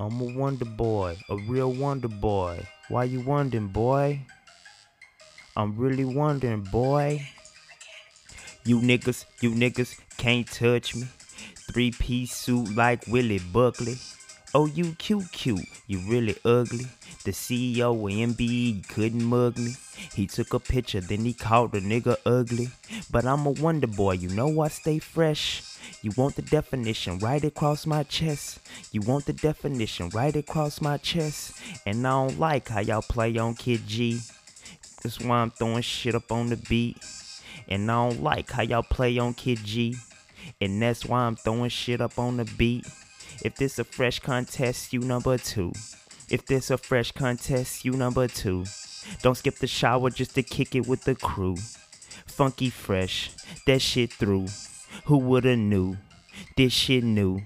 I'm a wonder boy, a real wonder boy. Why you wondering, boy? I'm really wondering, boy. You niggas, you niggas can't touch me. Three piece suit like Willie Buckley. Oh, you cute, cute, you really ugly. The CEO of MBE couldn't mug me. He took a picture, then he called the nigga ugly. But I'm a wonder boy, you know I stay fresh. You want the definition right across my chest. You want the definition right across my chest. And I don't like how y'all play on Kid G. That's why I'm throwing shit up on the beat. And I don't like how y'all play on Kid G. And that's why I'm throwing shit up on the beat. If this a fresh contest, you number two. If this a fresh contest, you number two. Don't skip the shower just to kick it with the crew. Funky fresh, that shit through. Who woulda knew? This shit new.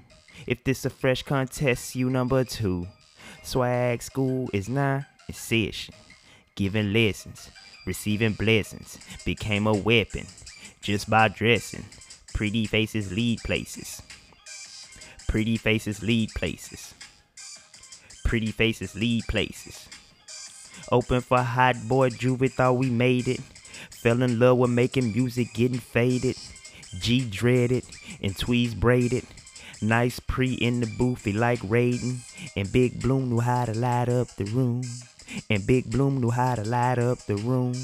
If this a fresh contest, you number two. Swag school is not in session. Giving lessons, receiving blessings, became a weapon just by dressing. Pretty faces lead places. Pretty faces lead places. Pretty faces lead places. Open for hot boy Juvie, thought we made it. Fell in love with making music, getting faded. G dreaded and tweeds braided. Nice pre in the booth, he like raiding. And Big Bloom knew how to light up the room. And Big Bloom knew how to light up the room.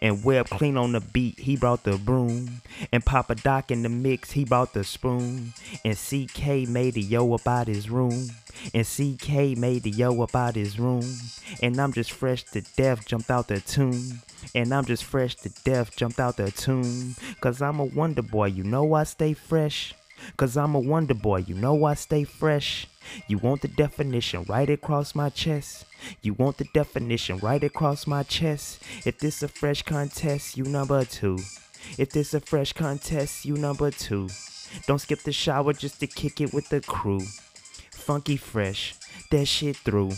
And Webb clean on the beat, he brought the broom. And Papa Doc in the mix, he brought the spoon. And CK made the yo about his room. And CK made the yo about his room. And I'm just fresh to death, jumped out the tomb. And I'm just fresh to death, jumped out the tune. Cause I'm a wonder boy, you know I stay fresh. Cause I'm a wonder boy, you know I stay fresh. You want the definition right across my chest. You want the definition right across my chest. If this a fresh contest, you number two. If this a fresh contest, you number two. Don't skip the shower just to kick it with the crew. Funky fresh, that shit through.